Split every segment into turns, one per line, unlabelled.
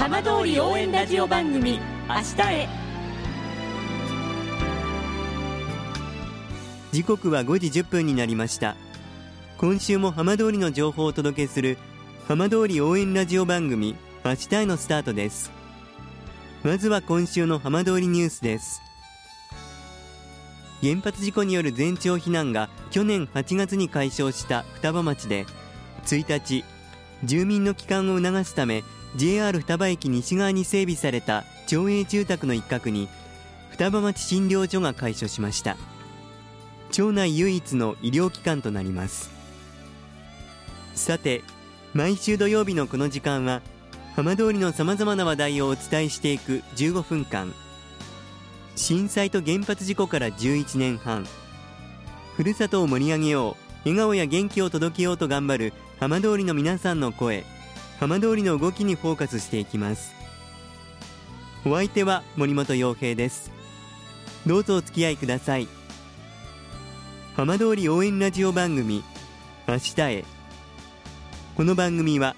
浜通り応援ラジオ番組明日へ。
時刻は5時10分になりました。今週も浜通りの情報をお届けする浜通り応援ラジオ番組明日へのスタートです。まずは今週の浜通りニュースです。原発事故による全町避難が去年8月に解消した双葉町で1日住民の帰還を促すため JR 双葉駅西側に整備された町営住宅の一角に双葉町診療所が開所しました。町内唯一の医療機関となります。さて毎週土曜日のこの時間は浜通りのさまざまな話題をお伝えしていく15分間。震災と原発事故から11年半。ふるさとを盛り上げよう笑顔や元気を届けようと頑張る浜通りの皆さんの声。浜通りの動きにフォーカスしていきます。お相手は森本洋平です。どうぞお付き合いください。浜通り応援ラジオ番組明日へ。この番組は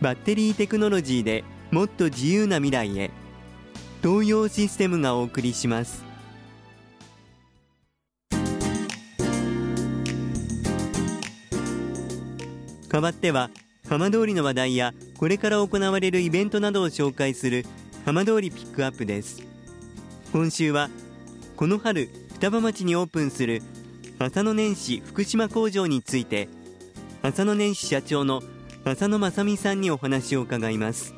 バッテリーテクノロジーでもっと自由な未来へ東洋システムがお送りします。代わっては浜通りの話題やこれから行われるイベントなどを紹介する浜通りピックアップです。今週はこの春双葉町にオープンする浅野年始福島工場について浅野年始社長の浅野正美さんにお話を伺います。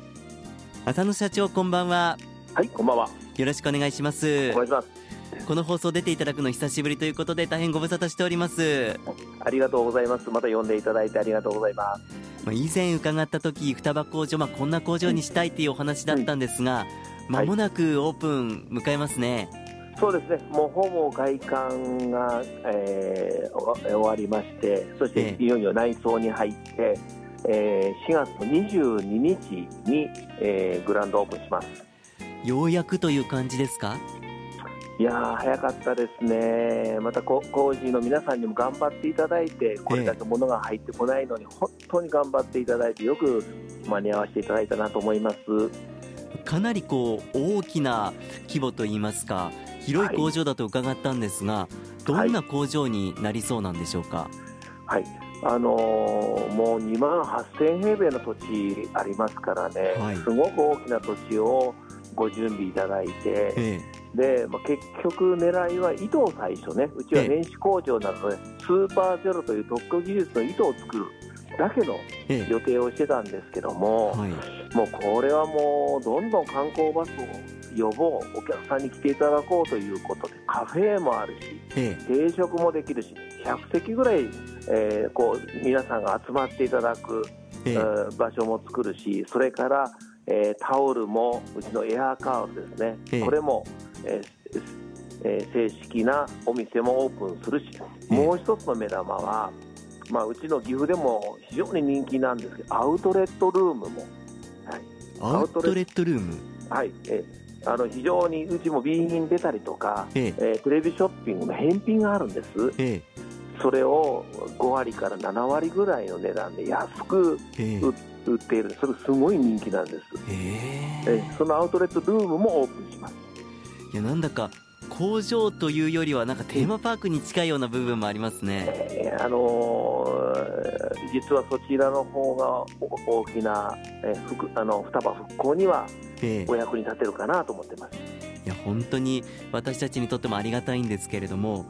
浅野社長こんばんは。
はいこんばんは。
よろしくお願いします。
お願いします
この放送出ていただくの久しぶりということで大変ご無沙汰しております。
ありがとうございます。また呼んでいただいてありがとうございます。
まあ以前伺った時双葉工場まあこんな工場にしたいというお話だったんですがま、もなくオープン迎えますね、
そうですね、もうほぼ外観が、えー、終わりまして、そしていよいよ内装に入って、えー、4月の22日に、えー、グランドオープンします。
ようやくという感じですか？
いやー、早かったですね、またこ工事の皆さんにも頑張っていただいて、これだけ物が入ってこないのに、本当に頑張っていただいて、よく間に合わせていただいたなと思います。
かなりこう大きな規模といいますか広い工場だと伺ったんですが、はい、どんな工場になりそうなんでしょうか？
はい、あのー、もう2万8000平米の土地ありますからね、はい、すごく大きな土地をご準備いただいて、ええ、でまあ、結局、狙いは糸を最初ね、うちは電子工場なので、え、スーパーゼロという特許技術の糸を作るだけの予定をしてたんですけども、はい、もうこれはもうどんどん観光バスを呼ぼうお客さんに来ていただこうということでカフェもあるし、ええ、定食もできるし100席ぐらい、えー、こう皆さんが集まっていただく、えー、場所も作るしそれから、えー、タオルもうちのエアーカールですね、これも、えーえー、正式なお店もオープンするしもう一つの目玉は、まあ、うちの岐阜でも非常に人気なんですけどアウトレットルームも、
はい、アウトレットルーム？
はい、えあの非常にうちも B 品出たりとか、ええ。ー、テレビショッピングの返品があるんです、ええ、それを5割から7割ぐらいの値段で安く売っている。それすごい人気なんです、えー、そのアウトレットルームもオープン
いやなんだか工場というよりはなんかテーマパークに近いような部分もありますね、
えー、あのー、実はそちらの方が大きな、えー、ふあの双葉復興にはお役に立てるかなと思ってます、
いや本当に私たちにとってもありがたいんですけれども、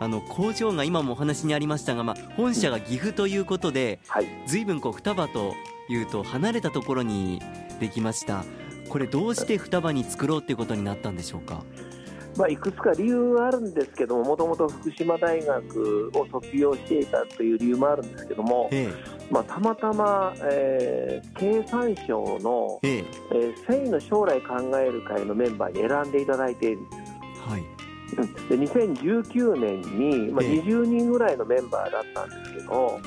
あの工場が今もお話にありましたが、まあ、本社が岐阜ということで、はい、ずいぶんこう双葉というと離れたところにできましたこれどうして双葉に作ろうということになったんでしょうか？
まあ、いくつか理由はあるんですけども、もともと福島大学を卒業していたという理由もあるんですけども、ええ、まあ、たまたま、えー、経産省の、ええ。ー、繊維の将来考える会のメンバーに選んでいただいているんです。はい。で2019年に、まあ、20人ぐらいのメンバーだったんですけど、はい。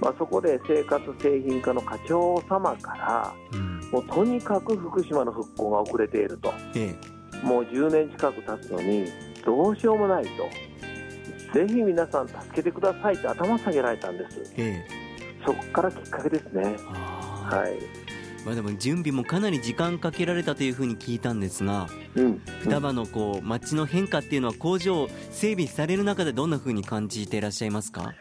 まあ、そこで生活製品課の課長様から、うん、もうとにかく福島の復興が遅れていると。ええ。もう10年近く経つのにどうしようもないと。ぜひ皆さん助けてくださいって頭下げられたんです、ええ、そこからきっかけですね。はい。
まあ、でも準備もかなり時間かけられたというふうに聞いたんですが、うん、双葉のこう街の変化っていうのは工場整備される中でどんなふうに感じていらっしゃいますか？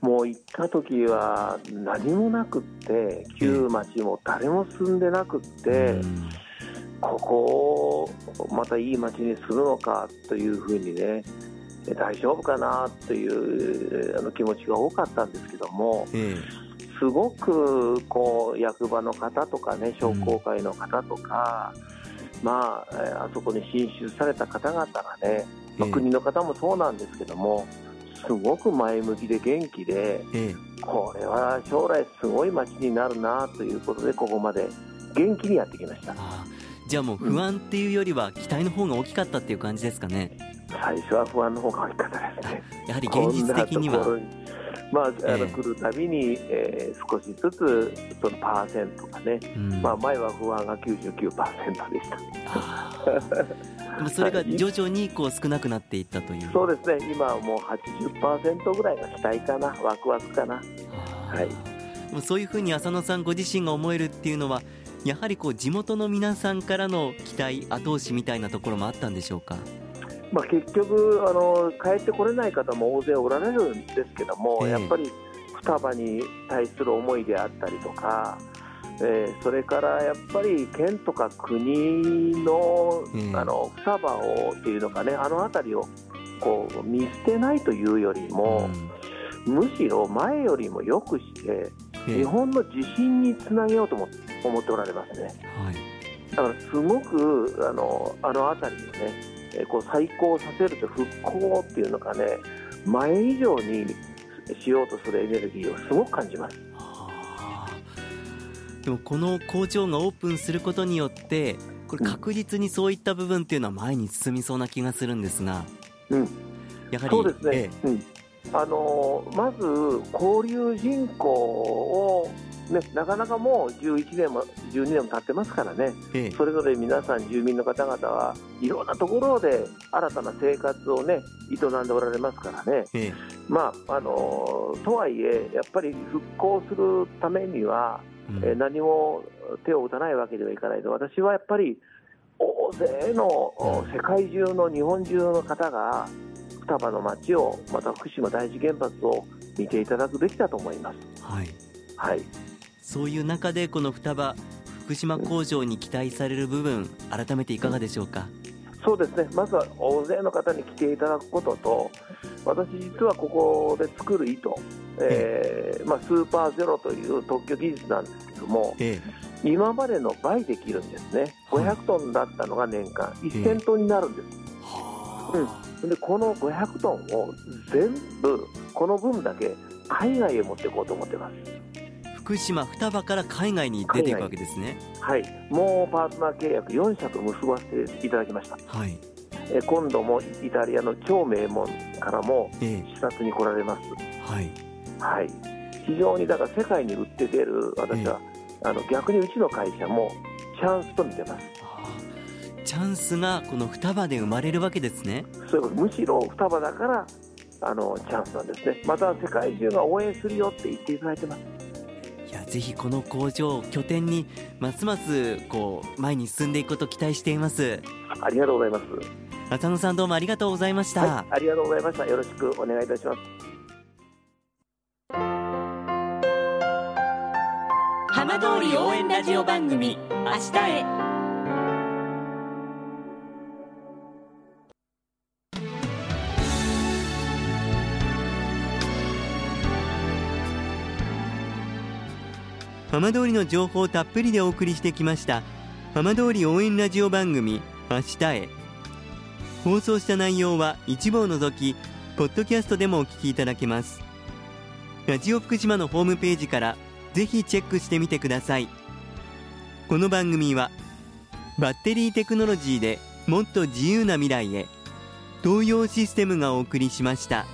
もう行った時は何もなくって旧町も誰も住んでなくって、えー、ここをまたいい町にするのかというふうにね大丈夫かなというあの気持ちが多かったんですけども、えー、すごくこう役場の方とかね商工会の方とか、うん、まああそこに進出された方々がね、まあ、国の方もそうなんですけども、すごく前向きで元気で、これは将来すごい街になるなということでここまで元気にやってきました。
じゃあもう不安っていうよりは期待の方が大きかったっていう感じですかね。
最初は不安の方が大きかったですね。
やはり現実的には。
まあ、あの、来るたびに、えー、少しずつそのパーセントがね、うん、まあ、前は不安が99%でした。
それが徐々にこう少なくなっていったという。
そうですね、今はもう80%ぐらいが期待かな、ワクワクかな。はい、
もうそういうふうに浅野さんご自身が思えるっていうのは、やはりこう地元の皆さんからの期待、後押しみたいなところもあったんでしょうか？
まあ、結局あの、帰ってこれない方も大勢おられるんですけども、えー、やっぱり双葉に対する思いであったりとか、えー、それからやっぱり県とか国の,、あの双葉をっていうのかね、あの辺りをこう見捨てないというよりも、うん、むしろ前よりもよくして、日本の自信につなげようと思思っておられますね。はい、だからすごくあのあの辺りをねえこう再興させると復興っていうのがね前以上にしようとするエネルギーをすごく感じます。
でもこの工場がオープンすることによってこれ確実にそういった部分っていうのは前に進みそうな気がするんですが、
うん、やはりそうですね、ええ、うん、あのまず交流人口をね、なかなかもう11年も12年も経ってますからね、ええ、それぞれ皆さん、住民の方々はいろんなところで新たな生活をね営んでおられますからね、え、まああのとはいえ、やっぱり復興するためには、うん、え何も手を打たないわけではいかないと、私はやっぱり大勢の世界中の日本中の方が双葉の街をまた福島第一原発を見ていただくべきだと思います。はい、はい。
そういう中でこの双葉福島工場に期待される部分改めていかがでしょうか？
そうですね。まずは大勢の方に来ていただくことと私実はここで作る糸、えーまあ、スーパーゼロという特許技術なんですけども、ええ、今までの倍できるんですね。500トンだったのが年間1000トンになるんです、えうん、でこの500トンを全部この分だけ海外へ持っていこうと思ってます。
福島双葉から海外に出ていくわけですね。
はい。もうパートナー契約4社と結ばせていただきました。はいえ今度もイタリアの超名門からも視察に来られます、えー、はい、はい、非常にだから世界に売って出る私は、えー、あの逆にうちの会社もチャンスと見てます。
チャンスがこの双葉で生まれるわけですね。
そういうこと。むしろ双葉だからあのチャンスなんですね。また世界中が応援するよって言っていただいてます。
ぜひこの工場拠点にますますこう前に進んでいくことを期待しています。
ありがとうございます
浅野さんどうもありがとうございました、
はい、ありがとうございました。よろしくお願いいたします。
浜通り応援ラジオ番組明日へ。
浜通りの情報をたっぷりでお送りしてきました浜通り応援ラジオ番組明日へ放送した内容は一部を除きポッドキャストでもお聞きいただけますラジオ福島のホームページからぜひチェックしてみてくださいこの番組はバッテリーテクノロジーでもっと自由な未来へ東洋システムがお送りしました。